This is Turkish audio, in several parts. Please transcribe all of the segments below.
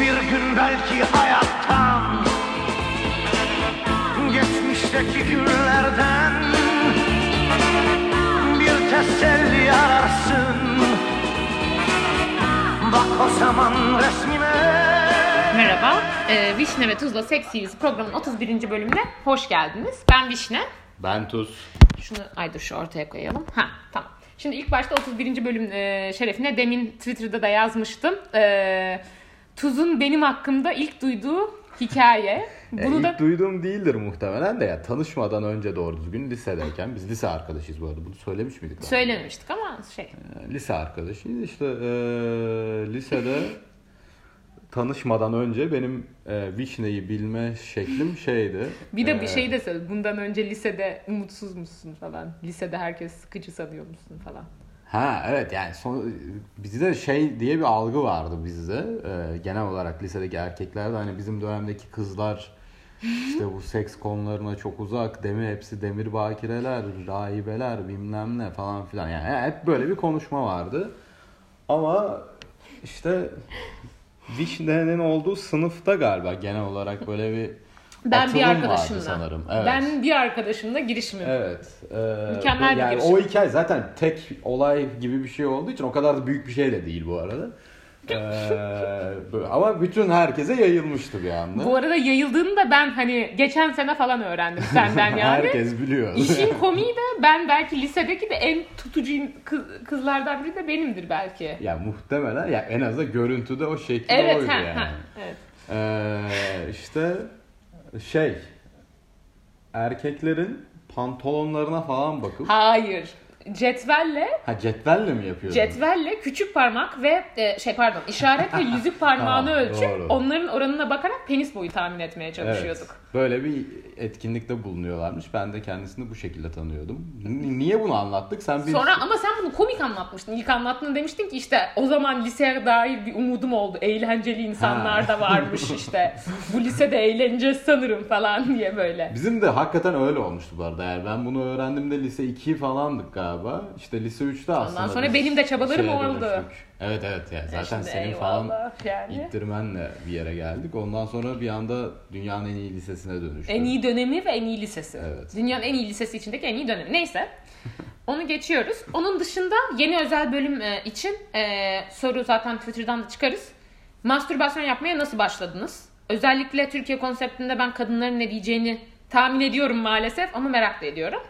Bir gün belki hayattan Geçmişteki günlerden Bir teselli ararsın Bak o zaman resmime Merhaba, ee, Vişne ve Tuzla Seks TV'si programın 31. bölümüne hoş geldiniz. Ben Vişne. Ben Tuz. Şunu, ay dur şu ortaya koyalım. Ha, tamam. Şimdi ilk başta 31. bölüm e, şerefine demin Twitter'da da yazmıştım. E, Tuz'un benim hakkımda ilk duyduğu hikaye. Ya Bunu ilk da duyduğum değildir muhtemelen de ya tanışmadan önce doğru düzgün lisedeyken biz lise arkadaşıyız bu arada bunu söylemiş miydik? daha? söylememiştik ama şey. Ee, Lise arkadaşıyız işte ee, lisede tanışmadan önce benim e, Vişne'yi bilme şeklim şeydi. Bir de Ee, bir şey de söyle. Bundan önce lisede umutsuz musun falan. Lisede herkes sıkıcı sanıyor musun falan. Ha evet yani son, bizde şey diye bir algı vardı bizde. Ee, genel olarak lisedeki erkeklerde hani bizim dönemdeki kızlar işte bu seks konularına çok uzak. Demir hepsi demir bakireler, rahibeler bilmem ne falan filan. Yani hep böyle bir konuşma vardı. Ama işte Vişne'nin olduğu sınıfta galiba genel olarak böyle bir Ben bir atılım vardı arkadaşımla. sanırım. Evet. Ben bir arkadaşımla girişimim. Evet. e, Mükemmel bir yani girişim. O hikaye zaten tek olay gibi bir şey olduğu için o kadar da büyük bir şey de değil bu arada. E, böyle- ama bütün herkese yayılmıştı bir anda. Bu arada yayıldığını da ben hani geçen sene falan öğrendim senden yani. Herkes biliyor. İşin komiği de ben belki lisedeki de en tutucu kız- kızlardan biri de benimdir belki. ya muhtemelen ya en azından görüntüde o şekilde Evet, oydu ha, yani. ha, evet. E, işte şey erkeklerin pantolonlarına falan bakıp ha, Hayır. Cetvelle, cetvelle mi yapıyordun? cetvelle küçük parmak ve e, şey pardon işaret ve yüzük parmağını Tamam, ölçüp doğru. onların oranına bakarak penis boyu tahmin etmeye çalışıyorduk. Böyle bir etkinlikte bulunuyorlarmış. Ben de kendisini bu şekilde tanıyordum. N- Niye bunu anlattık? Sen bir Sonra ama sen bunu komik anlatmıştın. İlk anlattığında demiştin ki işte o zaman liseye dair bir umudum oldu. Eğlenceli insanlar Ha. da varmış işte. Bu lisede eğleneceğiz sanırım falan diye böyle. Bizim de hakikaten öyle olmuştu bu arada. Yani ben bunu öğrendiğimde lise 2 falandık galiba. İşte lise 3'te aslında. sonra biz benim de çabalarım oldu. dönüştük. Evet evet yani zaten Şimdi senin falan yani. ittirmenle bir yere geldik. Ondan sonra bir anda dünyanın en iyi lisesine dönüştü. En iyi dönemi ve en iyi lisesi. Evet. Dünyanın en iyi lisesi içindeki en iyi dönemi. Neyse. Onu geçiyoruz. Onun dışında yeni özel bölüm e, için e, soru zaten Twitter'dan da çıkarız. Mastürbasyon yapmaya nasıl başladınız? Özellikle Türkiye konseptinde ben kadınların ne diyeceğini tahmin ediyorum maalesef ama merak da ediyorum.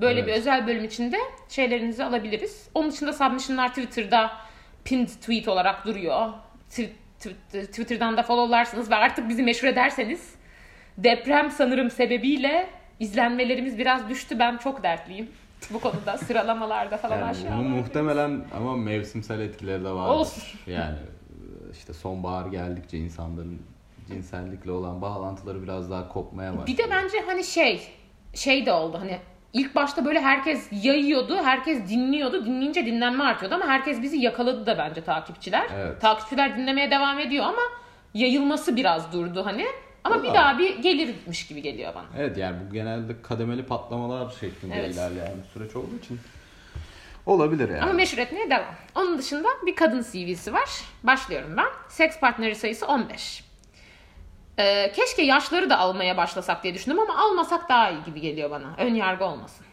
Böyle Evet. bir özel bölüm içinde şeylerinizi alabiliriz. Onun dışında submissionlar Twitter'da pinned tweet olarak duruyor. Tw- tw- Twitter'dan da followlarsınız ve artık bizi meşhur ederseniz deprem sanırım sebebiyle izlenmelerimiz biraz düştü. Ben çok dertliyim. Bu konuda sıralamalarda falan Yani aşağı. bunun muhtemelen ama mevsimsel etkileri de var. Olsun. Yani işte sonbahar geldikçe insanların cinsellikle olan bağlantıları biraz daha kopmaya başlıyor. Bir de bence hani şey şey de oldu hani ilk başta böyle herkes yayıyordu, herkes dinliyordu. Dinleyince dinlenme artıyordu ama herkes bizi yakaladı da bence takipçiler. Evet. Takipçiler dinlemeye devam ediyor ama yayılması biraz durdu hani. Ama bir daha bir gelirmiş gibi geliyor bana. Evet yani bu genelde kademeli patlamalar şeklinde Evet. ilerleyen bir süreç olduğu için olabilir yani. Ama meşhur etmeye devam. Onun dışında bir kadın CV'si var. Başlıyorum ben. Seks partneri sayısı 15. Ee, keşke yaşları da almaya başlasak diye düşündüm ama almasak daha iyi gibi geliyor bana. Ön yargı olmasın.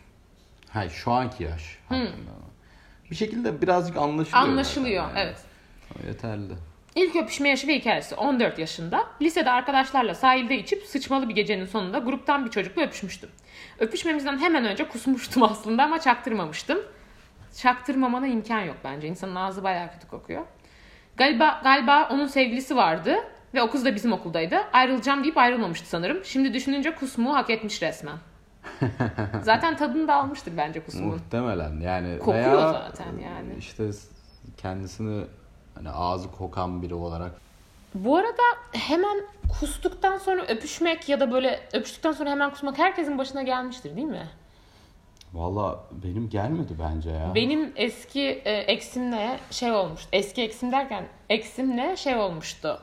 Ha, şu anki yaş. ama. Bir şekilde birazcık anlaşılıyor. Anlaşılıyor, yani. evet. O yeterli. İlk öpüşme yaşı ve hikayesi 14 yaşında. Lisede arkadaşlarla sahilde içip sıçmalı bir gecenin sonunda gruptan bir çocukla öpüşmüştüm. Öpüşmemizden hemen önce kusmuştum aslında ama çaktırmamıştım. Çaktırmamana imkan yok bence. İnsanın ağzı bayağı kötü kokuyor. Galiba, galiba onun sevgilisi vardı ve o kız da bizim okuldaydı. Ayrılacağım deyip ayrılmamıştı sanırım. Şimdi düşününce kusmuğu hak etmiş resmen. Zaten tadını da almıştık bence kusmuğun. Muhtemelen yani. Kokuyor veya zaten yani. işte kendisini hani ağzı kokan biri olarak Bu arada hemen kustuktan sonra öpüşmek ya da böyle öpüştükten sonra hemen kusmak herkesin başına gelmiştir değil mi? Valla benim gelmedi bence ya. Benim eski e, eksimle şey olmuştu. Eski eksim derken eksimle şey olmuştu.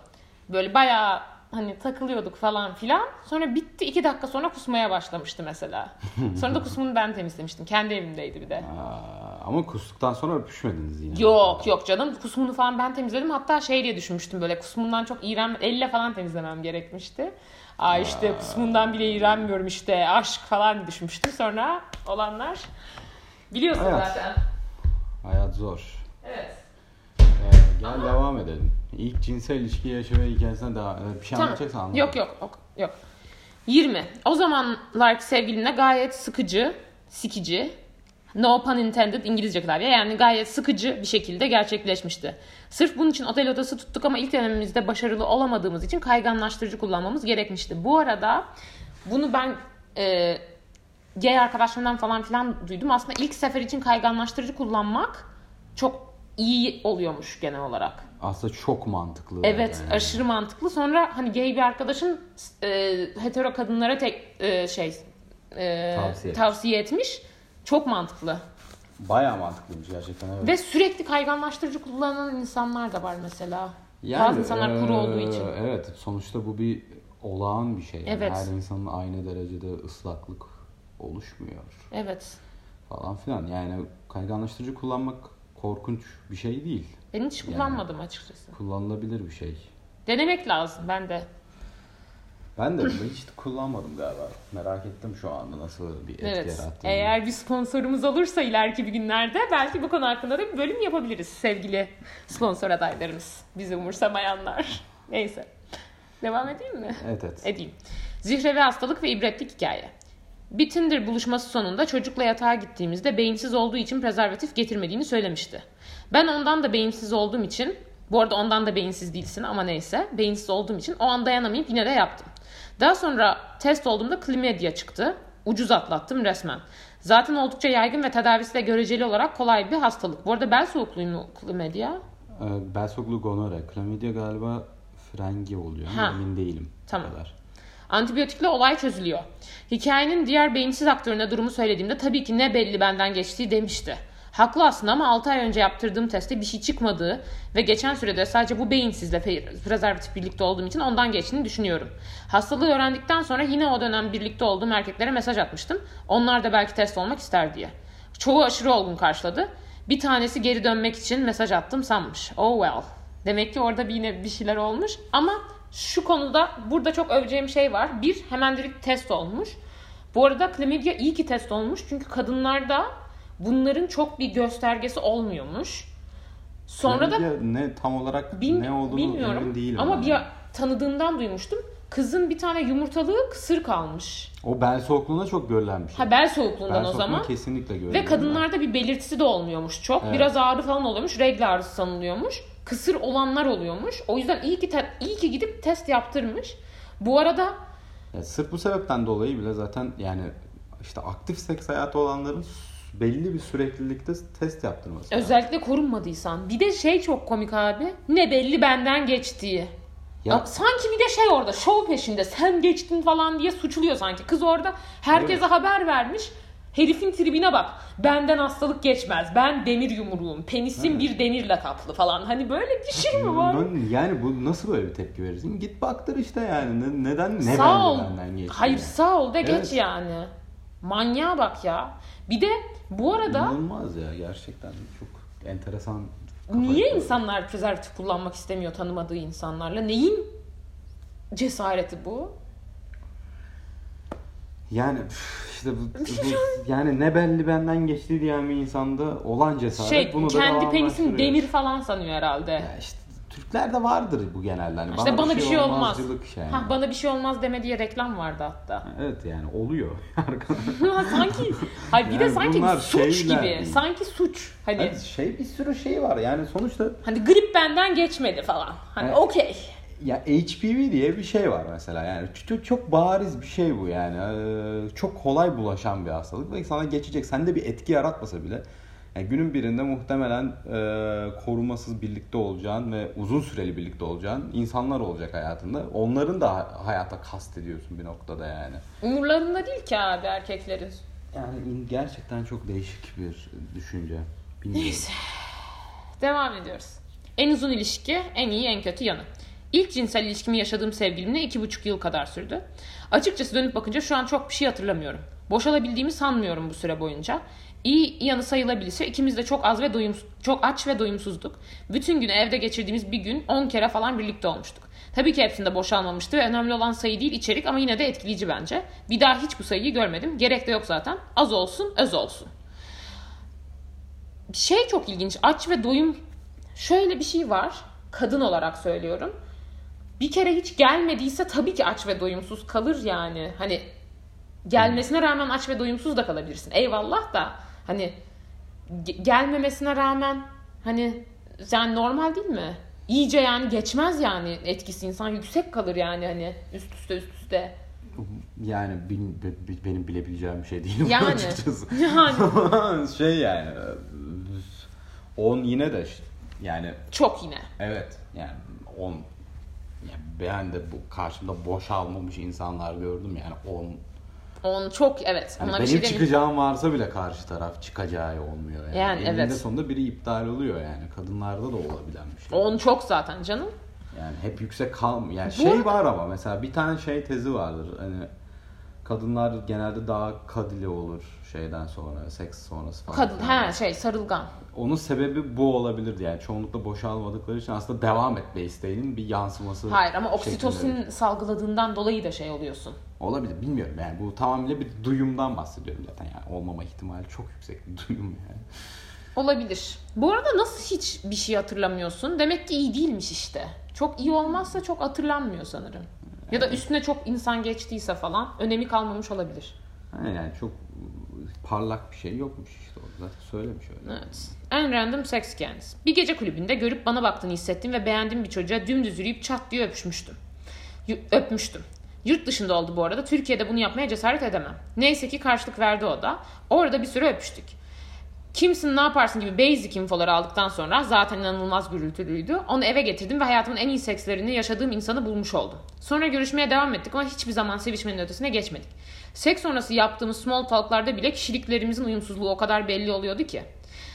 Böyle bayağı hani takılıyorduk falan filan. Sonra bitti iki dakika sonra kusmaya başlamıştı mesela. Sonra da kusmunu ben temizlemiştim. Kendi evimdeydi bir de. Aa, Ama kustuktan sonra öpüşmediniz yine. Yok yok canım kusmunu falan ben temizledim. Hatta şey diye düşünmüştüm böyle kusmundan çok iğren elle falan temizlemem gerekmişti. Aa işte kusmundan bile iğrenmiyorum işte aşk falan düşünmüştüm. Sonra olanlar biliyorsun Hayat. zaten. Hayat zor. Evet. Gel devam edelim. İlk cinsel ilişki yaşama hikayesine devam edelim. Bir şey anlatacaksan anlat. Yok yok yok yok. 20. O zamanlarki sevgilimle gayet sıkıcı, sikici, no pun intended İngilizce klavye yani gayet sıkıcı bir şekilde gerçekleşmişti. Sırf bunun için otel odası tuttuk ama ilk denememizde başarılı olamadığımız için kayganlaştırıcı kullanmamız gerekmişti. Bu arada bunu ben e, gay arkadaşlarımdan falan filan duydum. Aslında ilk sefer için kayganlaştırıcı kullanmak çok iyi oluyormuş genel olarak. Aslında çok mantıklı. Evet yani. aşırı mantıklı. Sonra hani gay bir arkadaşın e, hetero kadınlara tek e, şey e, Tavsiye. tavsiye etmiş. Çok mantıklı. Bayağı mantıklıymış gerçekten evet. Ve sürekli kayganlaştırıcı kullanan insanlar da var mesela. Bazı insanlar kuru eee, olduğu için. Evet sonuçta bu bir olağan bir şey. Yani Evet. Her insanın aynı derecede ıslaklık oluşmuyor Evet. falan filan. Yani kayganlaştırıcı kullanmak korkunç bir şey değil. Ben hiç Yani. kullanmadım açıkçası. Kullanılabilir bir şey. Denemek lazım ben de. Ben de bunu hiç kullanmadım galiba. Merak ettim şu anda nasıl bir etki Evet. yarattığını. Eğer bir sponsorumuz olursa ileriki bir günlerde belki bu konu hakkında da bir bölüm yapabiliriz sevgili sponsor adaylarımız. Bizi umursamayanlar. Neyse. Devam edeyim mi? Evet evet. Edeyim. Zihrevi hastalık ve ibretlik hikaye. Bir Tinder buluşması sonunda çocukla yatağa gittiğimizde beyinsiz olduğu için prezervatif getirmediğini söylemişti. Ben ondan da beyinsiz olduğum için, bu arada ondan da beyinsiz değilsin ama neyse, beyinsiz olduğum için o an dayanamayıp yine de yaptım. Daha sonra test olduğumda klimedya çıktı. Ucuz atlattım resmen. Zaten oldukça yaygın ve tedavisi de göreceli olarak kolay bir hastalık. Bu arada bel soğukluğu mu klimedya? Ee, Belsoklu gonore. Klamidya galiba frengi oluyor Ha. emin değilim. Tamam. kadar. Antibiyotikle olay çözülüyor. Hikayenin diğer beyinsiz aktörüne durumu söylediğimde tabii ki ne belli benden geçtiği demişti. Haklı aslında ama 6 ay önce yaptırdığım testte bir şey çıkmadığı ve geçen sürede sadece bu beyinsizle prezervatif birlikte olduğum için ondan geçtiğini düşünüyorum. Hastalığı öğrendikten sonra yine o dönem birlikte olduğum erkeklere mesaj atmıştım. Onlar da belki test olmak ister diye. Çoğu aşırı olgun karşıladı. Bir tanesi geri dönmek için mesaj attım sanmış. Oh well. Demek ki orada yine bir şeyler olmuş. Ama şu konuda burada çok öveceğim şey var. Bir, hemen dedik test olmuş. Bu arada klamidya iyi ki test olmuş. Çünkü kadınlarda bunların çok bir göstergesi olmuyormuş. Sonra da Klamidya ne tam olarak Bil- ne olduğunu bilmiyorum emin değilim. ama ben. bir tanıdığımdan duymuştum. Kızın bir tane yumurtalığı kısır kalmış. O bel soğukluğunda çok görülen bir şey. Ha bel soğukluğundan bel o zaman. kesinlikle görülen. Ve kadınlarda bir belirtisi de olmuyormuş çok. Evet. Biraz ağrı falan oluyormuş. Regl ağrısı sanılıyormuş. Kısır olanlar oluyormuş. O yüzden iyi ki te- iyi ki gidip test yaptırmış. Bu arada Ya sırf bu sebepten dolayı bile zaten yani işte aktif seks hayatı olanların belli bir süreklilikte test yaptırması. özellikle korunmadıysan. Bir de şey çok komik abi. Ne belli benden geçtiği. Ya- Ya, sanki bir de şey orada şov peşinde sen geçtin falan diye suçluyor sanki. Kız orada herkese Evet. haber vermiş. Herifin tribine bak. Benden hastalık geçmez. Ben demir yumruğum. Penisim bir demirle kaplı falan. Hani böyle bir şey mi var? Yani bu nasıl böyle bir tepki verirsin? Git baktır işte yani. Ne- neden ne sağ ol. benden geçti? Hayır yani? sağ ol de Evet. geç yani. Manyağa bak ya. Bir de bu arada İnanılmaz ya gerçekten çok enteresan. niye yapıyor. insanlar prezervatif kullanmak istemiyor tanımadığı insanlarla? Neyin cesareti bu? Yani işte bu, bu- yani ne belli benden geçti diyen bir insanda olan cesaret Şey bunu da kendi penisin devamlaştırıyor. demir falan sanıyor herhalde. Ya işte Türklerde vardır bu genelde. Hani İşte bana, bir şey olmaz. olmazcılık şey yani. Ha, bana bir şey olmaz deme diye reklam vardı hatta. Evet yani oluyor. Ha, sanki hayır bir de Yani sanki bunlar suç şeyler gibi. değil. Sanki suç. Hani Hani şey bir sürü şey var yani sonuçta hani grip benden geçmedi falan. Hani Evet. okey. Ya HPV diye bir şey var mesela yani çok, çok bariz bir şey bu yani Ee, çok kolay bulaşan bir hastalık ve sana geçecek sende bir etki yaratmasa bile yani günün birinde muhtemelen e, korumasız birlikte olacağın ve uzun süreli birlikte olacağın insanlar olacak hayatında. Onların da ha- hayata kastediyorsun bir noktada yani. Umurlarında değil ki abi erkeklerin. Yani gerçekten çok değişik bir düşünce. Bilmiyorum. Neyse. Devam ediyoruz. En uzun ilişki, en iyi, en kötü yanı. İlk cinsel ilişkimi yaşadığım sevgilimle iki buçuk yıl kadar sürdü. Açıkçası dönüp bakınca şu an çok bir şey hatırlamıyorum. Boşalabildiğimi sanmıyorum bu süre boyunca. İyi yanı sayılabilirse ikimiz de çok az ve doyum çok aç ve doyumsuzduk. Bütün gün evde geçirdiğimiz bir gün 10 kere falan birlikte olmuştuk. Tabii ki hepsinde boşalmamıştı ve önemli olan sayı değil içerik ama yine de etkileyici bence. Bir daha hiç bu sayıyı görmedim. Gerek de yok zaten. Az olsun, öz olsun. Şey çok ilginç. Aç ve doyum şöyle bir şey var. Kadın olarak söylüyorum. Bir kere hiç gelmediyse tabii ki aç ve doyumsuz kalır yani. Hani gelmesine rağmen aç ve doyumsuz da kalabilirsin. Eyvallah da hani ge- gelmemesine rağmen hani yani normal değil mi? İyice yani geçmez yani etkisi insan yüksek kalır yani hani üst üste üst üste. Yani benim bilebileceğim bir şey değil Yani. açıkçası. Yani şey yani 10 yine de ş- yani çok yine. evet yani 10 yani ben de bu karşımda boşalmamış insanlar gördüm yani 10 On çok evet. Ona bir benim şey demeyeyim. çıkacağım varsa bile karşı taraf çıkacağı olmuyor yani. Yani Eninde evet. sonunda biri iptal oluyor yani. Kadınlarda da olabilen bir şey. On çok zaten canım. Yani hep yüksek kalmıyor. Yani Bu şey var ama mesela bir tane şey tezi vardır. Hani kadınlar genelde daha kadili olur şeyden sonra, seks sonrası falan. Kadın ha şey sarılgan. Onun sebebi bu olabilirdi yani. Çoğunlukla boşalmadıkları için aslında devam etme isteğinin bir yansıması. Hayır ama şeklinde. oksitosin salgıladığından dolayı da şey oluyorsun. Olabilir bilmiyorum yani bu tamamıyla bir duyumdan bahsediyorum zaten yani olmama ihtimali çok yüksek bir duyum yani. Olabilir. Bu arada nasıl hiç bir şey hatırlamıyorsun? Demek ki iyi değilmiş işte. Çok iyi olmazsa çok hatırlanmıyor sanırım. Ya da üstüne çok insan geçtiyse falan önemi kalmamış olabilir. Yani, yani çok parlak bir şey yokmuş işte o zaten söylemiş öyle. Evet. En random sex hikayeniz. Bir gece kulübünde görüp bana baktığını hissettim ve beğendiğim bir çocuğa dümdüz yürüyüp çat diye öpüşmüştüm. Y- öpmüştüm. Yurt dışında oldu bu arada. Türkiye'de bunu yapmaya cesaret edemem. Neyse ki karşılık verdi o da. Orada bir süre öpüştük. Kimsin ne yaparsın gibi basic infoları aldıktan sonra zaten inanılmaz gürültülüydü. Onu eve getirdim ve hayatımın en iyi sekslerini yaşadığım insanı bulmuş oldum. Sonra görüşmeye devam ettik ama hiçbir zaman sevişmenin ötesine geçmedik. Seks sonrası yaptığımız small talklarda bile kişiliklerimizin uyumsuzluğu o kadar belli oluyordu ki.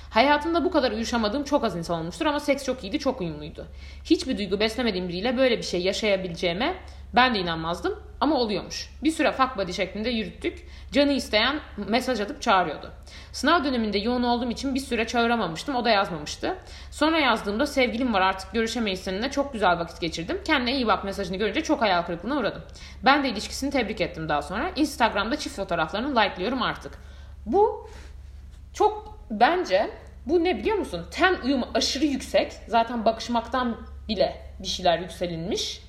Hayatımda bu kadar uyuşamadığım çok az insan olmuştur ama seks çok iyiydi, çok uyumluydu. Hiçbir duygu beslemediğim biriyle böyle bir şey yaşayabileceğime ben de inanmazdım ama oluyormuş. Bir süre fuck buddy şeklinde yürüttük. Canı isteyen mesaj atıp çağırıyordu. Sınav döneminde yoğun olduğum için bir süre çağıramamıştım. O da yazmamıştı. Sonra yazdığımda sevgilim var artık görüşemeyiz seninle. Çok güzel vakit geçirdim. Kendine iyi bak mesajını görünce çok hayal kırıklığına uğradım. Ben de ilişkisini tebrik ettim daha sonra. Instagram'da çift fotoğraflarını like'lıyorum artık. Bu çok bence bu ne biliyor musun? Ten uyumu aşırı yüksek. Zaten bakışmaktan bile bir şeyler yükselinmiş.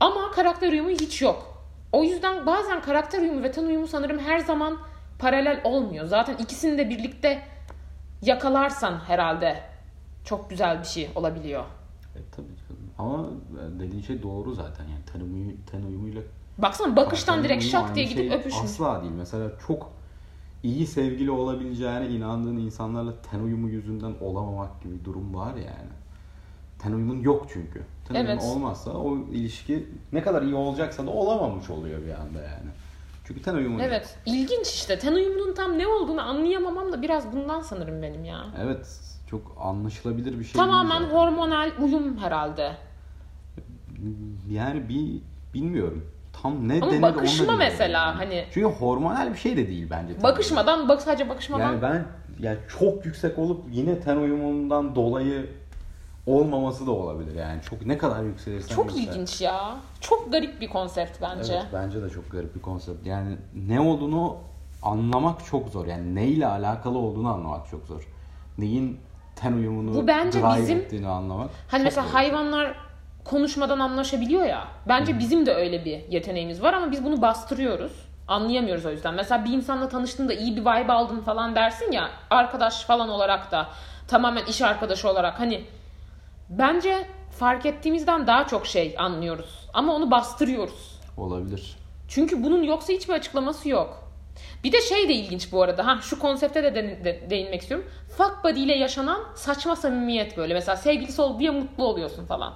Ama karakter uyumu hiç yok. O yüzden bazen karakter uyumu ve ten uyumu sanırım her zaman paralel olmuyor. Zaten ikisini de birlikte yakalarsan herhalde çok güzel bir şey olabiliyor. E, tabii canım. Ama dediğin şey doğru zaten yani ten, uyumu, ten uyumuyla Baksana bakıştan direkt şak diye gidip şey öpüşmüş. Asla değil. Mesela çok iyi sevgili olabileceğine inandığın insanlarla ten uyumu yüzünden olamamak gibi bir durum var yani. Ten uyumun yok çünkü. Evet. olmazsa o ilişki ne kadar iyi olacaksa da olamamış oluyor bir anda yani. Çünkü ten uyumu. Evet. ilginç işte. Ten uyumunun tam ne olduğunu anlayamamam da biraz bundan sanırım benim ya. Evet. Çok anlaşılabilir bir şey Tamamen hormonal uyum herhalde. Yani bir bilmiyorum. Tam ne Ama denir bakışma mesela, bilmiyorum. hani- Çünkü hormonal bir şey de değil bence. Bakışmadan, bak sadece bakışmadan. Yani ben yani çok yüksek olup yine ten uyumundan dolayı olmaması da olabilir yani. Çok ne kadar yükselirsen Çok yüksel. ilginç ya. Çok garip bir konsept bence. Evet bence de çok garip bir konsept. Yani ne olduğunu anlamak çok zor. Yani neyle alakalı olduğunu anlamak çok zor. Neyin ten uyumunu Bu bence drive bizim- ettiğini anlamak. Hani mesela zor. hayvanlar konuşmadan anlaşabiliyor ya. Bence bizim de öyle bir yeteneğimiz var ama biz bunu bastırıyoruz. Anlayamıyoruz o yüzden. Mesela bir insanla tanıştığında iyi bir vibe aldın falan dersin ya. Arkadaş falan olarak da tamamen iş arkadaşı olarak hani bence fark ettiğimizden daha çok şey anlıyoruz. Ama onu bastırıyoruz. olabilir. Çünkü bunun yoksa hiçbir açıklaması yok. Bir de şey de ilginç bu arada. Ha şu konsepte de, de- de- değinmek istiyorum. Fuck buddy ile yaşanan saçma samimiyet böyle. Mesela sevgilisi ol diye mutlu oluyorsun falan.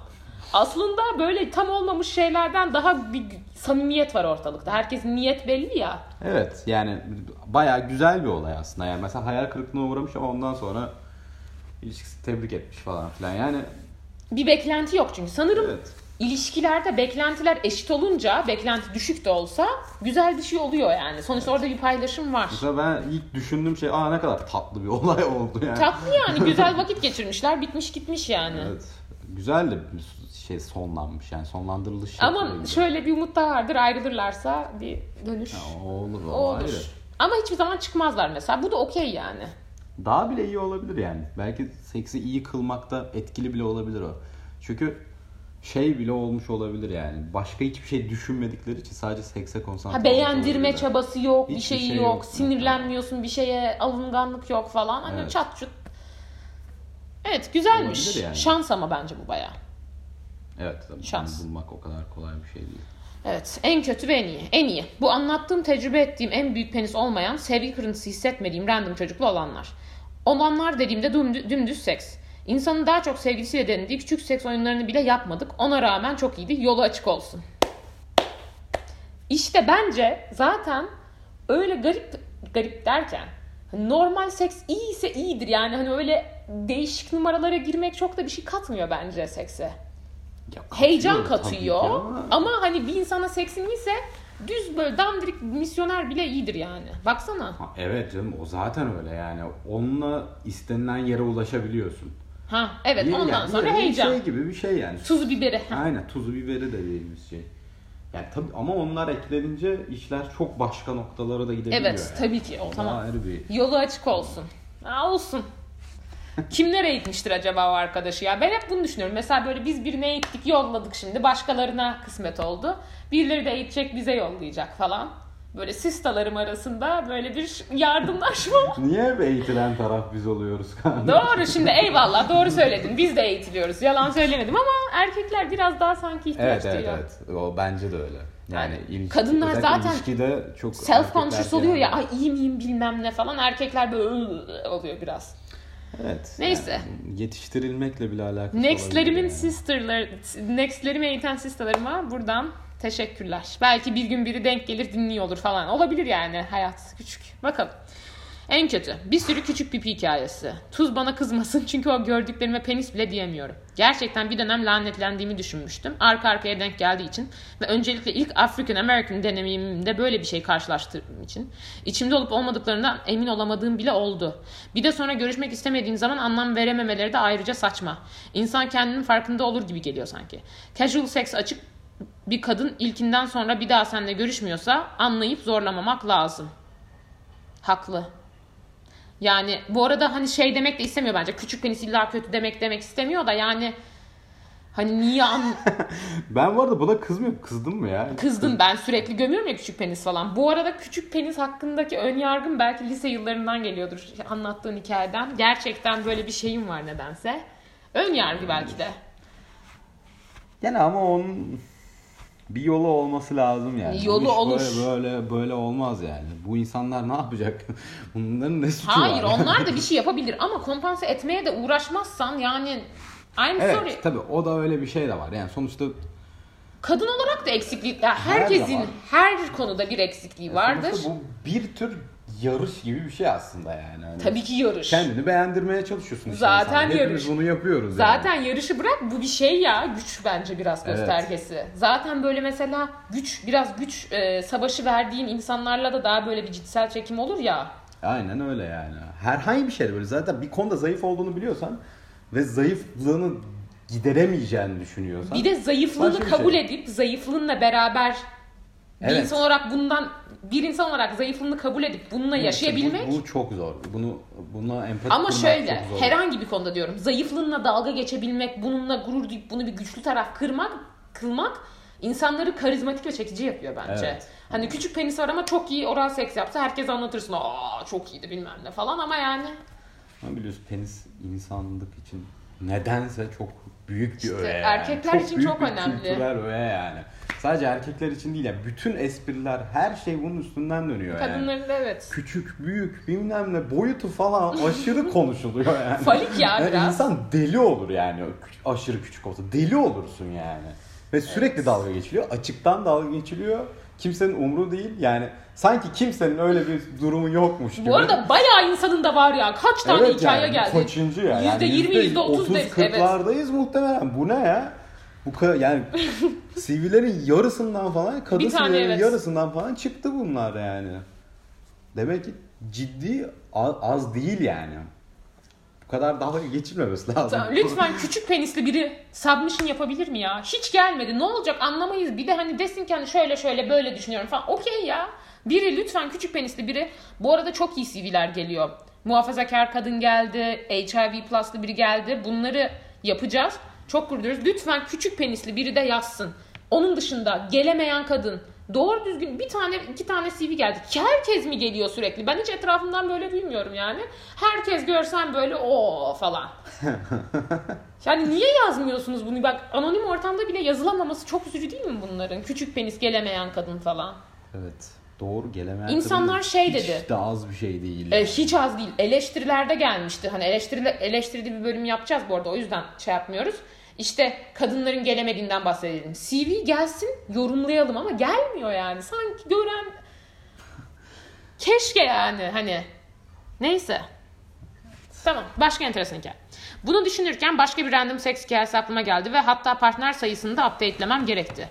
Aslında böyle tam olmamış şeylerden daha bir samimiyet var ortalıkta. Herkesin niyet belli ya. Evet yani bayağı güzel bir olay aslında. Yani mesela hayal kırıklığına uğramış ama ondan sonra ilişkisi tebrik etmiş falan filan. Yani Bir beklenti yok çünkü. Sanırım evet. ilişkilerde beklentiler eşit olunca, beklenti düşük de olsa güzel bir şey oluyor yani. Sonuçta orada bir paylaşım var. Mesela ben ilk düşündüğüm şey aa ne kadar tatlı bir olay oldu yani. Tatlı yani güzel vakit geçirmişler bitmiş gitmiş yani. Evet. Güzel de bir şey sonlanmış yani sonlandırılış Ama şöyle bir umut da vardır ayrılırlarsa bir dönüş Ya, olur o, olur. Ama hiçbir zaman çıkmazlar mesela. Bu da okey yani. Daha bile iyi olabilir yani. Belki seksi iyi kılmakta etkili bile olabilir o. Çünkü şey bile olmuş olabilir yani. Başka hiçbir şey düşünmedikleri için sadece sekse konsantre Ha beğendirme çabası yok, bir Hiçbir şeyi şey yok, yok. sinirlenmiyorsun bir şeye, alınganlık yok falan. Hani Evet. çat çut. Evet güzelmiş. Olabilir yani. Şans ama bence bu baya. Evet tabii. Şans. Bunu bulmak o kadar kolay bir şey değil. Evet en kötü ve en iyi. En iyi. Bu anlattığım tecrübe ettiğim en büyük penis olmayan, sevgi kırıntısı hissetmediğim random çocuklu olanlar. Olanlar dediğimde dümdüz, dümdüz seks. İnsanın daha çok sevgilisiyle denediği küçük seks oyunlarını bile yapmadık. Ona rağmen çok iyiydi. Yolu açık olsun. İşte bence zaten öyle garip garip derken hani normal seks iyiyse iyidir yani hani öyle değişik numaralara girmek çok da bir şey katmıyor bence sekse. Ya Heyecan katıyor tabii katıyor ama... ama hani bir insana seksin iyiyse düz böyle dandirik misyoner bile iyidir yani. Baksana. Ha, Evet canım o zaten öyle yani. Onunla istenilen yere ulaşabiliyorsun. Ha evet Bir- ondan yani sonra bir heyecan. Şey gibi bir şey yani. Tuzu biberi. Aynen tuzu biberi de dediğimiz şey. Yani tabii ama onlar eklenince işler çok başka noktalara da gidebiliyor. Evet yani. tabii ki o ayrı bir Yolu açık olsun. Ha, olsun. Kim nereye gitmiştir acaba o arkadaşı ya? Ben hep bunu düşünüyorum. Mesela böyle biz birine eğittik yolladık şimdi. Başkalarına kısmet oldu. Birileri de eğitecek bize yollayacak falan. Böyle sistalarım arasında böyle bir yardımlaşma. Niye hep eğitilen taraf biz oluyoruz kanka? doğru şimdi eyvallah doğru söyledin. Biz de eğitiliyoruz. Yalan söylemedim ama erkekler biraz daha sanki ihtiyaç Evet evet duyuyor. evet. O bence de öyle. Yani Yani ilişki, kadınlar zaten ilişkide çok Self conscious oluyor ya yani- ay iyi miyim bilmem ne falan. Erkekler böyle oluyor biraz. Evet. Neyse. yani yetiştirilmekle bile alakası Nextlerimin yani. sisterları, nextlerimi eğiten sisterlarıma buradan teşekkürler. Belki bir gün biri denk gelir dinliyor olur falan. Olabilir yani hayat küçük. Bakalım. En kötü. Bir sürü küçük pipi hikayesi. Tuz bana kızmasın çünkü o gördüklerime penis bile diyemiyorum. Gerçekten bir dönem lanetlendiğimi düşünmüştüm. Arka arkaya denk geldiği için ve öncelikle ilk African American deneyimimde böyle bir şey karşılaştırdığım için içimde olup olmadıklarından emin olamadığım bile oldu. Bir de sonra görüşmek istemediğim zaman anlam verememeleri de ayrıca saçma. İnsan kendinin farkında olur gibi geliyor sanki. Casual sex açık bir kadın ilkinden sonra bir daha seninle görüşmüyorsa anlayıp zorlamamak lazım. Haklı. Yani bu arada hani şey demek de istemiyor bence. Küçük penis illa kötü demek demek istemiyor da yani hani niye an Ben bu arada buna kızmıyorum. Kızdım mı ya? kızdım ben sürekli gömüyorum ya küçük penis falan. Bu arada küçük penis hakkındaki ön yargım belki lise yıllarından geliyordur anlattığın hikayeden. Gerçekten böyle bir şeyim var nedense. Ön yargı belki de. Yani ama onun bir yolu olması lazım yani. Yolu Bu iş olur. Böyle, böyle böyle olmaz yani. Bu insanlar ne yapacak? Bunların ne suçu Hayır var? onlar da bir şey yapabilir ama kompanse etmeye de uğraşmazsan yani I'm Evet sorry. tabii o da öyle bir şey de var. Yani sonuçta Kadın olarak da eksiklik, Her herkesin zaman. her konuda bir eksikliği vardır. sonuçta bu bir tür yarış gibi bir şey aslında yani. Hani Tabii ki yarış. Kendini beğendirmeye çalışıyorsun. işte Zaten. Hepimiz yarış. bunu yapıyoruz Zaten yani. yarışı bırak bu bir şey ya güç bence biraz Evet. göstergesi. Zaten böyle mesela güç biraz güç e, savaşı verdiğin insanlarla da daha böyle bir cinsel çekim olur ya. Aynen öyle yani. Herhangi bir şeyde böyle zaten bir konuda zayıf olduğunu biliyorsan ve zayıflığını gideremeyeceğini düşünüyorsan. Bir de zayıflığını bir kabul şey. edip zayıflığınla beraber bir Evet. insan olarak bundan bir insan olarak zayıflığını kabul edip bununla yaşayabilmek Bu, bu çok zor. Bunu buna empati Ama şöyle çok herhangi bir konuda diyorum zayıflığınla dalga geçebilmek, bununla gurur duyup bunu bir güçlü taraf kırmak, kılmak insanları karizmatik ve çekici yapıyor bence. Evet. Hani küçük penis var ama çok iyi oral seks yapsa herkes anlatırsın. Aa çok iyiydi bilmem ne falan ama yani Ama biliyorsun penis insanlık için nedense çok büyük bir İşte öğe. yani. erkekler için büyük çok bir önemli. Kültürel öğe yani. Sadece erkekler için değil yani bütün espriler her şey bunun üstünden dönüyor yani. kadınların da evet. Küçük, büyük, bilmem ne boyutu falan aşırı konuşuluyor yani. Falik ya Yani biraz. İnsan deli olur yani aşırı küçük olsa. Deli olursun yani. Ve sürekli dalga geçiliyor. Açıktan dalga geçiliyor. Kimsenin umru değil. Yani sanki kimsenin öyle bir durumu yokmuş gibi. Bu arada bayağı insanın da var ya. Kaç tane Evet hikaye yani, geldi. Kaçıncı ya? Yirmi, yüzde otuz %30 deriz, evet. 40'lardayız muhtemelen. Bu ne ya? Bu kadar yani CV'lerin yarısından falan kadın Bir tane, CV'lerin evet. yarısından falan çıktı bunlar yani. Demek ki ciddi a- az değil yani. Bu kadar dalga geçilmemesi lazım. Tamam, lütfen küçük penisli biri submission yapabilir mi ya? Hiç gelmedi. Ne olacak anlamayız. Bir de hani desin ki hani şöyle şöyle böyle düşünüyorum falan. Okey ya. Biri lütfen küçük penisli biri. Bu arada çok iyi CV'ler geliyor. Muhafazakar kadın geldi. HIV plus'lı biri geldi. Bunları yapacağız. Çok kuruyoruz. Lütfen küçük penisli biri de yazsın. Onun dışında gelemeyen kadın. Doğru düzgün bir tane iki tane CV geldi. Herkes mi geliyor sürekli? Ben hiç etrafımdan böyle duymuyorum yani. Herkes görsem böyle o falan. Yani niye yazmıyorsunuz bunu? Bak anonim ortamda bile yazılamaması çok üzücü değil mi bunların? Küçük penis gelemeyen kadın falan. Evet. Doğru gelemeyen İnsanlar kadın şey hiç dedi. de az bir şey değil. E, hiç az değil. Eleştirilerde gelmişti. Hani eleştirili, eleştirili bir bölüm yapacağız bu arada. O yüzden şey yapmıyoruz. İşte kadınların gelemediğinden bahsedelim. CV gelsin yorumlayalım ama gelmiyor yani. Sanki gören keşke yani hani. Neyse. Tamam. Başka enteresan hikaye. Bunu düşünürken başka bir random seks hikayesi aklıma geldi ve hatta partner sayısını da update'lemem gerekti.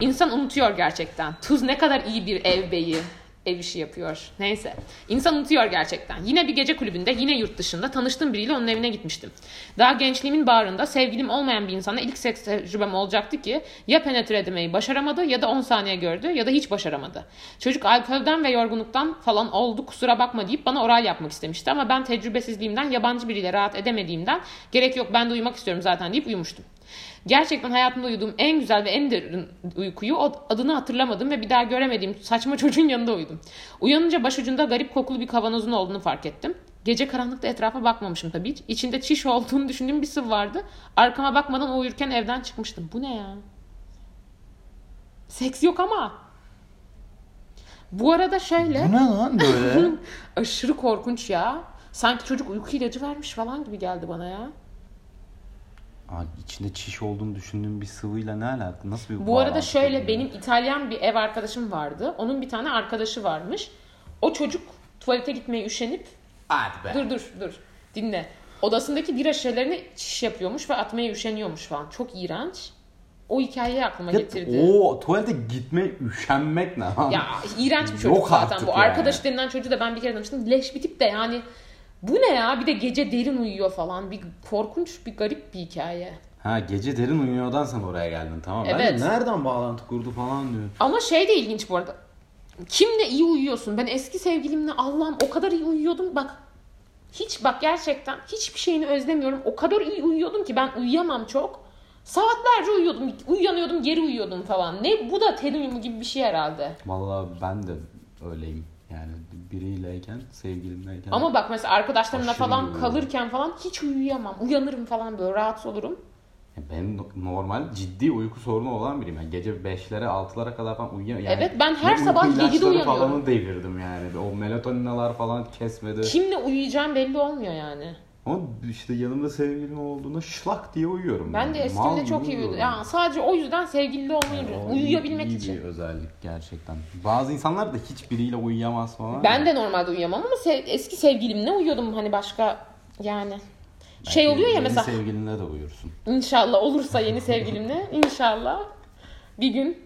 İnsan unutuyor gerçekten. Tuz ne kadar iyi bir ev beyi ev işi yapıyor. Neyse. İnsan unutuyor gerçekten. Yine bir gece kulübünde, yine yurt dışında tanıştığım biriyle onun evine gitmiştim. Daha gençliğimin bağrında sevgilim olmayan bir insana ilk seks tecrübem olacaktı ki ya penetre edemeyi başaramadı ya da 10 saniye gördü ya da hiç başaramadı. Çocuk alkolden ve yorgunluktan falan oldu kusura bakma deyip bana oral yapmak istemişti ama ben tecrübesizliğimden yabancı biriyle rahat edemediğimden gerek yok ben de uyumak istiyorum zaten deyip uyumuştum. Gerçekten hayatımda uyuduğum en güzel ve en derin uykuyu adını hatırlamadım ve bir daha göremediğim saçma çocuğun yanında uyudum. Uyanınca başucunda garip kokulu bir kavanozun olduğunu fark ettim. Gece karanlıkta etrafa bakmamışım tabii hiç. İçinde çiş olduğunu düşündüğüm bir sıvı vardı. Arkama bakmadan uyurken evden çıkmıştım. Bu ne ya? Seks yok ama. Bu arada şöyle Bu ne lan böyle? aşırı korkunç ya. Sanki çocuk uyku ilacı vermiş falan gibi geldi bana ya. Abi içinde çiş olduğunu düşündüğüm bir sıvıyla ne alaka? Nasıl bir Bu arada şöyle benim İtalyan bir ev arkadaşım vardı. Onun bir tane arkadaşı varmış. O çocuk tuvalete gitmeye üşenip Hadi be. dur dur dur dinle. Odasındaki bira şişelerini çiş yapıyormuş ve atmaya üşeniyormuş falan. Çok iğrenç. O hikayeyi aklıma getirdi. O tuvalete gitme üşenmek ne lan? Ya iğrenç bir çocuk Yok zaten artık bu. yani. Arkadaş denilen çocuğu da ben bir kere tanıştım. Leş bir tip de yani bu ne ya? Bir de gece derin uyuyor falan. Bir korkunç, bir garip bir hikaye. Ha gece derin uyuyordan sen oraya geldin tamam. Ben Evet. de nereden bağlantı kurdu falan diyor. Ama şey de ilginç bu arada. Kimle iyi uyuyorsun? Ben eski sevgilimle Allah'ım o kadar iyi uyuyordum. Bak hiç bak gerçekten hiçbir şeyini özlemiyorum. O kadar iyi uyuyordum ki ben uyuyamam çok. Saatlerce uyuyordum. Uyanıyordum geri uyuyordum falan. Ne bu da uyumu gibi bir şey herhalde. Vallahi ben de öyleyim. Yani biriyleyken, sevgilimleyken. Ama bak mesela arkadaşlarımla Aşırı falan uyuyorum. kalırken falan hiç uyuyamam. Uyanırım falan böyle rahatsız olurum. Ya Ben no- normal ciddi uyku sorunu olan biriyim. Yani gece 5'lere 6'lara kadar falan uyuyamıyorum. Yani Evet, ben her ne uyku sabah 7'de ilaçları uyanıyorum. falanı devirdim yani. O melatoninalar falan kesmedi. Kimle uyuyacağım belli olmuyor yani. Ama işte yanımda sevgilim olduğunda şlak diye uyuyorum. Ben de eskimde çok iyi uyuyordum. uyuyorum. Yani sadece o yüzden sevgili olmayı Yani uyuyabilmek iyi, iyi için. bir özellik gerçekten. Bazı insanlar da hiçbiriyle uyuyamaz falan. Ben de normalde uyuyamam ama sev- eski sevgilimle uyuyordum hani başka yani. Belki Şey oluyor ya yeni mesela sevgilinle de uyursun. inşallah olursa yeni sevgilimle inşallah bir gün.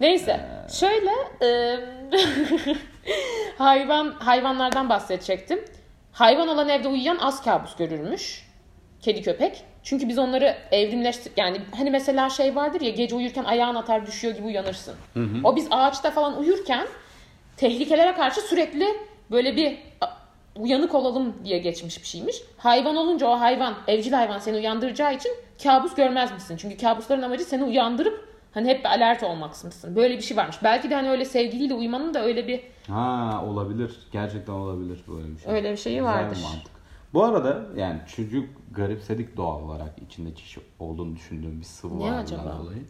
Neyse şöyle e, hayvan hayvanlardan bahsedecektim. Hayvan olan evde uyuyan az kabus görürmüş. Kedi köpek. Çünkü biz onları evrimleştir yani hani mesela şey vardır ya gece uyurken ayağın atar düşüyor gibi uyanırsın. O biz ağaçta falan uyurken tehlikelere karşı sürekli böyle bir uyanık olalım diye geçmiş bir şeymiş. Hayvan olunca o hayvan, evcil hayvan seni uyandıracağı için kabus görmez misin? Çünkü kabusların amacı seni uyandırıp hani hep bir alert olmaksın. Böyle bir şey varmış. Belki de hani öyle sevgiliyle uyumanın da öyle bir Ha olabilir. Gerçekten olabilir böyle bir şey. Öyle bir şeyi Güzel bir vardır. mantık. Bu arada yani çocuk garipsedik doğal olarak içinde çiş olduğunu düşündüğüm bir sıvı Ne var acaba? dolayı.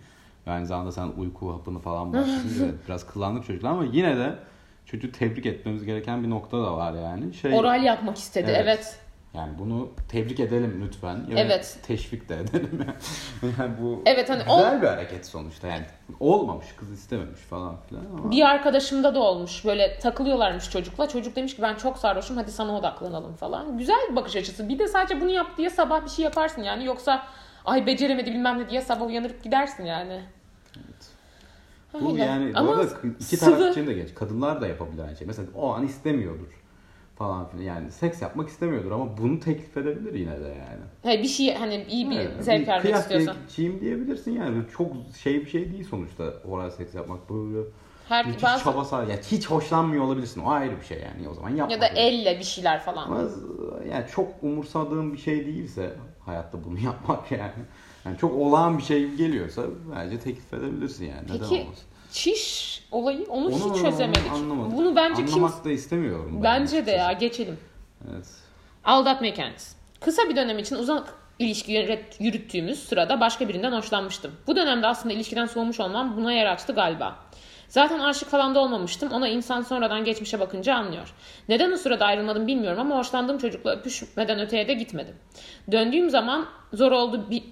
Aynı zamanda sen uyku hapını falan evet, biraz kıllandık çocuklar ama yine de çocuğu tebrik etmemiz gereken bir nokta da var yani. Şey, oral yapmak istedi. Evet. Evet. Yani bunu tebrik edelim lütfen. Ya Evet. Teşvik de edelim. yani bu Evet, hani güzel bir hareket sonuçta yani. Olmamış kız istememiş falan filan ama. Bir arkadaşımda da olmuş. Böyle takılıyorlarmış çocukla. Çocuk demiş ki ben çok sarhoşum hadi sana odaklanalım falan. Güzel bir bakış açısı. Bir de sadece bunu yap diye sabah bir şey yaparsın yani. Yoksa ay beceremedi bilmem ne diye sabah uyanıp gidersin yani. Bu Öyle. yani bu Ama arada iki sıvı- taraf için de geç. Kadınlar da yapabilir aynı şey. Mesela o an istemiyordur falan filan. Yani seks yapmak istemiyordur ama bunu teklif edebilir yine de yani. He, bir şey hani iyi bir Evet, zevk vermek istiyorsan. geçeyim diyebilirsin yani. Çok şey bir şey değil sonuçta oral seks yapmak. Böyle Her müthiş bazı çaba sarf. Yani hiç hoşlanmıyor olabilirsin. O ayrı bir şey yani. O zaman yapma. ya da elle bir şeyler falan. Ama yani çok umursadığım bir şey değilse hayatta bunu yapmak yani. Yani çok olağan bir şey geliyorsa bence teklif edebilirsin yani. Neden Peki olmasın? Çiş olayı onu, Onu- hiç çözemedik. onu. Bunu bence kim Anlamak da istemiyorum. ben bence de ya geçelim. Evet. Aldatma hikayesi. Kısa bir dönem için uzak ilişki yürüt- yürüttüğümüz sırada başka birinden hoşlanmıştım. Bu dönemde aslında ilişkiden soğumuş olmam buna yer açtı galiba. Zaten aşık falan da olmamıştım. Ona insan sonradan geçmişe bakınca anlıyor. Neden o sırada ayrılmadım bilmiyorum ama hoşlandığım çocukla öpüşmeden öteye de gitmedim. Döndüğüm zaman zor oldu bir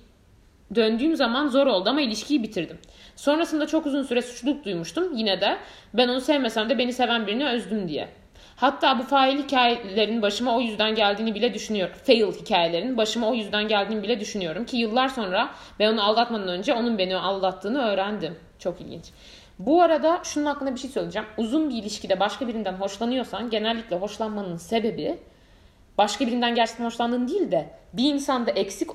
Döndüğüm zaman zor oldu ama ilişkiyi bitirdim. Sonrasında çok uzun süre suçluluk duymuştum. Yine de ben onu sevmesem de beni seven birini özdüm diye. Hatta bu fail hikayelerin başıma o yüzden geldiğini bile düşünüyorum. Fail hikayelerin başıma o yüzden geldiğini bile düşünüyorum ki yıllar sonra ben onu aldatmadan önce onun beni aldattığını öğrendim. Çok ilginç. Bu arada şunun hakkında bir şey söyleyeceğim. Uzun bir ilişkide başka birinden hoşlanıyorsan genellikle hoşlanmanın sebebi başka birinden gerçekten hoşlandığın değil de bir insanda eksik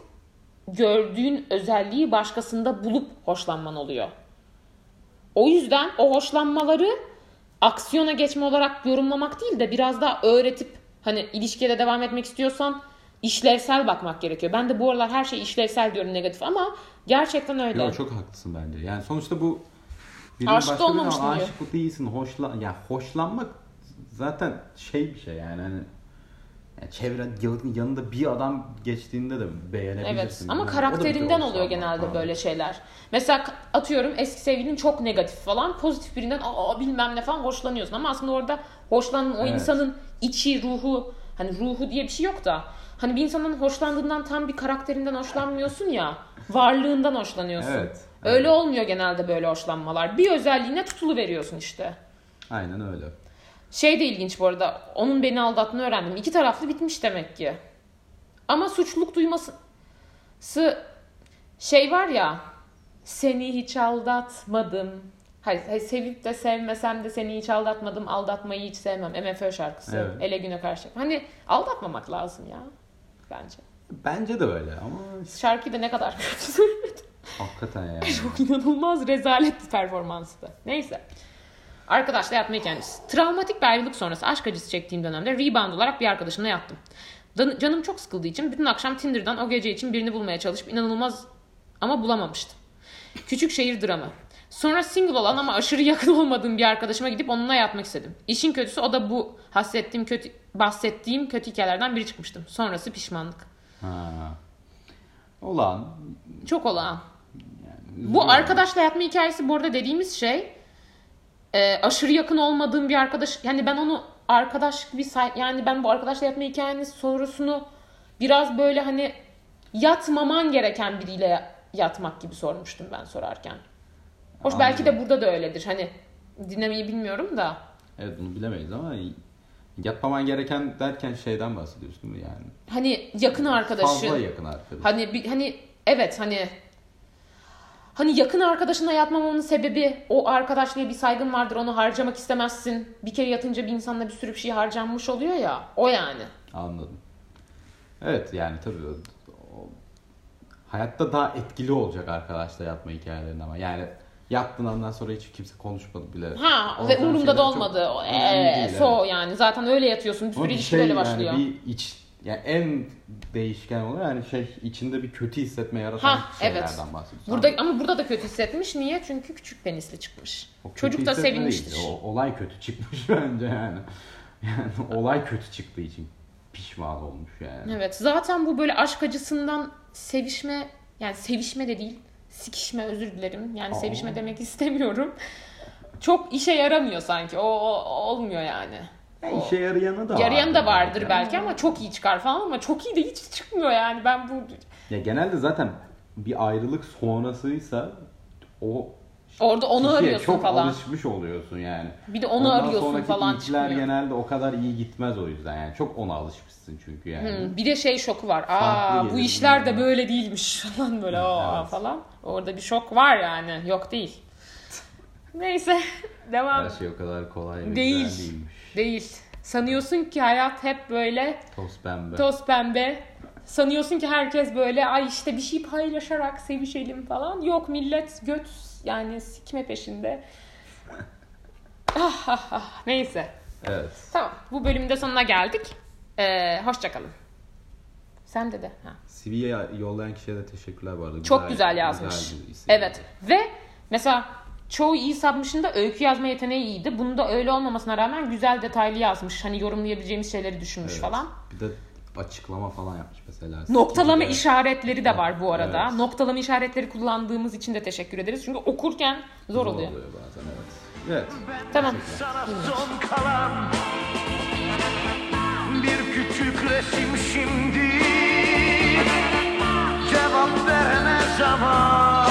gördüğün özelliği başkasında bulup hoşlanman oluyor. O yüzden o hoşlanmaları aksiyona geçme olarak yorumlamak değil de biraz daha öğretip hani ilişkiye devam etmek istiyorsan işlevsel bakmak gerekiyor. Ben de bu aralar her şey işlevsel diyorum negatif ama gerçekten öyle. Yo, çok haklısın bence. Yani sonuçta bu Aşık başka birine olmamışsın diyor. aşık değilsin. Hoşlan ya hoşlanmak zaten şey bir şey yani hani yani çevre yanında bir adam geçtiğinde de beğenebilirsin. Evet ama Yani karakterinden oluyor genelde falan. böyle şeyler. Mesela atıyorum eski sevgilin çok negatif falan pozitif birinden aa bilmem ne falan hoşlanıyorsun ama aslında orada hoşlanan o Evet. insanın içi ruhu hani ruhu diye bir şey yok da hani bir insanın hoşlandığından tam bir karakterinden hoşlanmıyorsun ya varlığından hoşlanıyorsun. Evet, Öyle evet. olmuyor genelde böyle hoşlanmalar. Bir özelliğine tutulu veriyorsun işte. Aynen öyle. Şey de ilginç bu arada. Onun beni aldattığını öğrendim. İki taraflı bitmiş demek ki. Ama suçluluk duyması şey var ya seni hiç aldatmadım. Hayır, hayır, sevip de sevmesem de seni hiç aldatmadım. Aldatmayı hiç sevmem. MFÖ şarkısı. Evet. Ele güne karşı. Hani aldatmamak lazım ya. Bence. Bence de öyle ama Şarkıyı da ne kadar kötü söyledi. hakikaten yani. Çok inanılmaz rezalet bir performanstı. Neyse. Arkadaşla yatma hikayemiz. Travmatik bir ayrılık sonrası aşk acısı çektiğim dönemde rebound olarak bir arkadaşımla yattım. Dan- Canım çok sıkıldığı için bütün akşam Tinder'dan o gece için birini bulmaya çalışıp inanılmaz ama bulamamıştım. Küçük şehir dramı. Sonra single olan ama aşırı yakın olmadığım bir arkadaşıma gidip onunla yatmak istedim. İşin kötüsü o da bu hassettiğim kötü bahsettiğim kötü hikayelerden biri çıkmıştım. Sonrası pişmanlık. Ha. Olan Çok olağan. yani Bu arkadaşla yatma hikayesi bu arada dediğimiz şey e, aşırı yakın olmadığım bir arkadaş. Yani ben onu arkadaş gibi say yani ben bu arkadaşla yatma hikayenin sorusunu biraz böyle hani yatmaman gereken biriyle yatmak gibi sormuştum ben sorarken. Hoş belki de burada da öyledir. Hani dinlemeyi bilmiyorum da. Evet bunu bilemeyiz ama yapmaman gereken derken şeyden bahsediyorsun yani? Hani yakın arkadaşın. Fazla yakın arkadaş. Hani bir, hani evet hani hani yakın arkadaşına yatmamanın sebebi o arkadaşlığa bir saygın vardır onu harcamak istemezsin. Bir kere yatınca bir insanla bir sürü bir şey harcanmış oluyor ya. O yani. Anladım. Evet yani tabii o, hayatta daha etkili olacak arkadaşla yatma hikayelerinde ama yani yattın ondan sonra hiç kimse konuşmadı bile. Ha O ve umurumda da olmadı. Ee, değil, so evet. yani zaten öyle yatıyorsun. Bir sürü Ama bir ilişki şey böyle yani başlıyor. bir iç yani en değişken olan yani şey içinde bir kötü hissetme yaratan Ha, şeylerden evet. bahsediyorsun. Burada ama burada da kötü hissetmiş. Niye? Çünkü küçük penisli çıkmış. O Çocuk da hissetme değil, sevinmiştir. O, olay kötü çıkmış bence yani. Yani olay kötü çıktığı için pişman olmuş yani. Evet. Zaten bu böyle aşk acısından sevişme yani sevişme de değil. Sikişme özür dilerim. Yani Aa. sevişme demek istemiyorum. Çok işe yaramıyor sanki. O, o- olmuyor yani. Ya işe yarayanı da Yarayan da vardır belki belki ama çok iyi çıkar falan ama çok iyi de hiç çıkmıyor yani. Ben bu Ya genelde zaten bir ayrılık sonrasıysa o Orada onu arıyorsun çok falan. alışmış oluyorsun yani. Bir de onu Ondan arıyorsun sonraki falan çıkmıyor. genelde o kadar iyi gitmez o yüzden yani. Çok ona alışmışsın çünkü yani. Hı, Bir de şey şoku var. Aa Farklı bu işler de yani. böyle değilmiş falan böyle aa Evet. falan. Orada bir şok var yani. Yok değil. Neyse devam. Her şey o kadar kolay ve Değil. güzel değilmiş. Değil. Sanıyorsun ki hayat hep böyle Toz pembe. toz pembe. Sanıyorsun ki herkes böyle ay işte bir şey paylaşarak sevişelim falan. Yok millet göt yani sikme peşinde. ah, ah, ah. Neyse. Evet. Tamam. Bu bölümün de sonuna geldik. Ee, hoşçakalın. Sen de de. Ha. CV'ye yollayan kişiye de teşekkürler bu arada. Çok güzel yazmış. güzel bir isim. Evet. Ve mesela çoğu iyi submission'da öykü yazma yeteneği iyiydi. Bunda öyle olmamasına rağmen güzel detaylı yazmış. Hani yorumlayabileceğimiz şeyleri düşünmüş Evet. falan. Bir de açıklama falan yapmış mesela. Noktalama CV'de. işaretleri de var bu arada. Evet. Noktalama işaretleri kullandığımız için de teşekkür ederiz. Çünkü okurken zor oluyor. bazen evet. Evet. Tamam. Sana son kalan Bir küçük resim şimdi Cevap verene zaman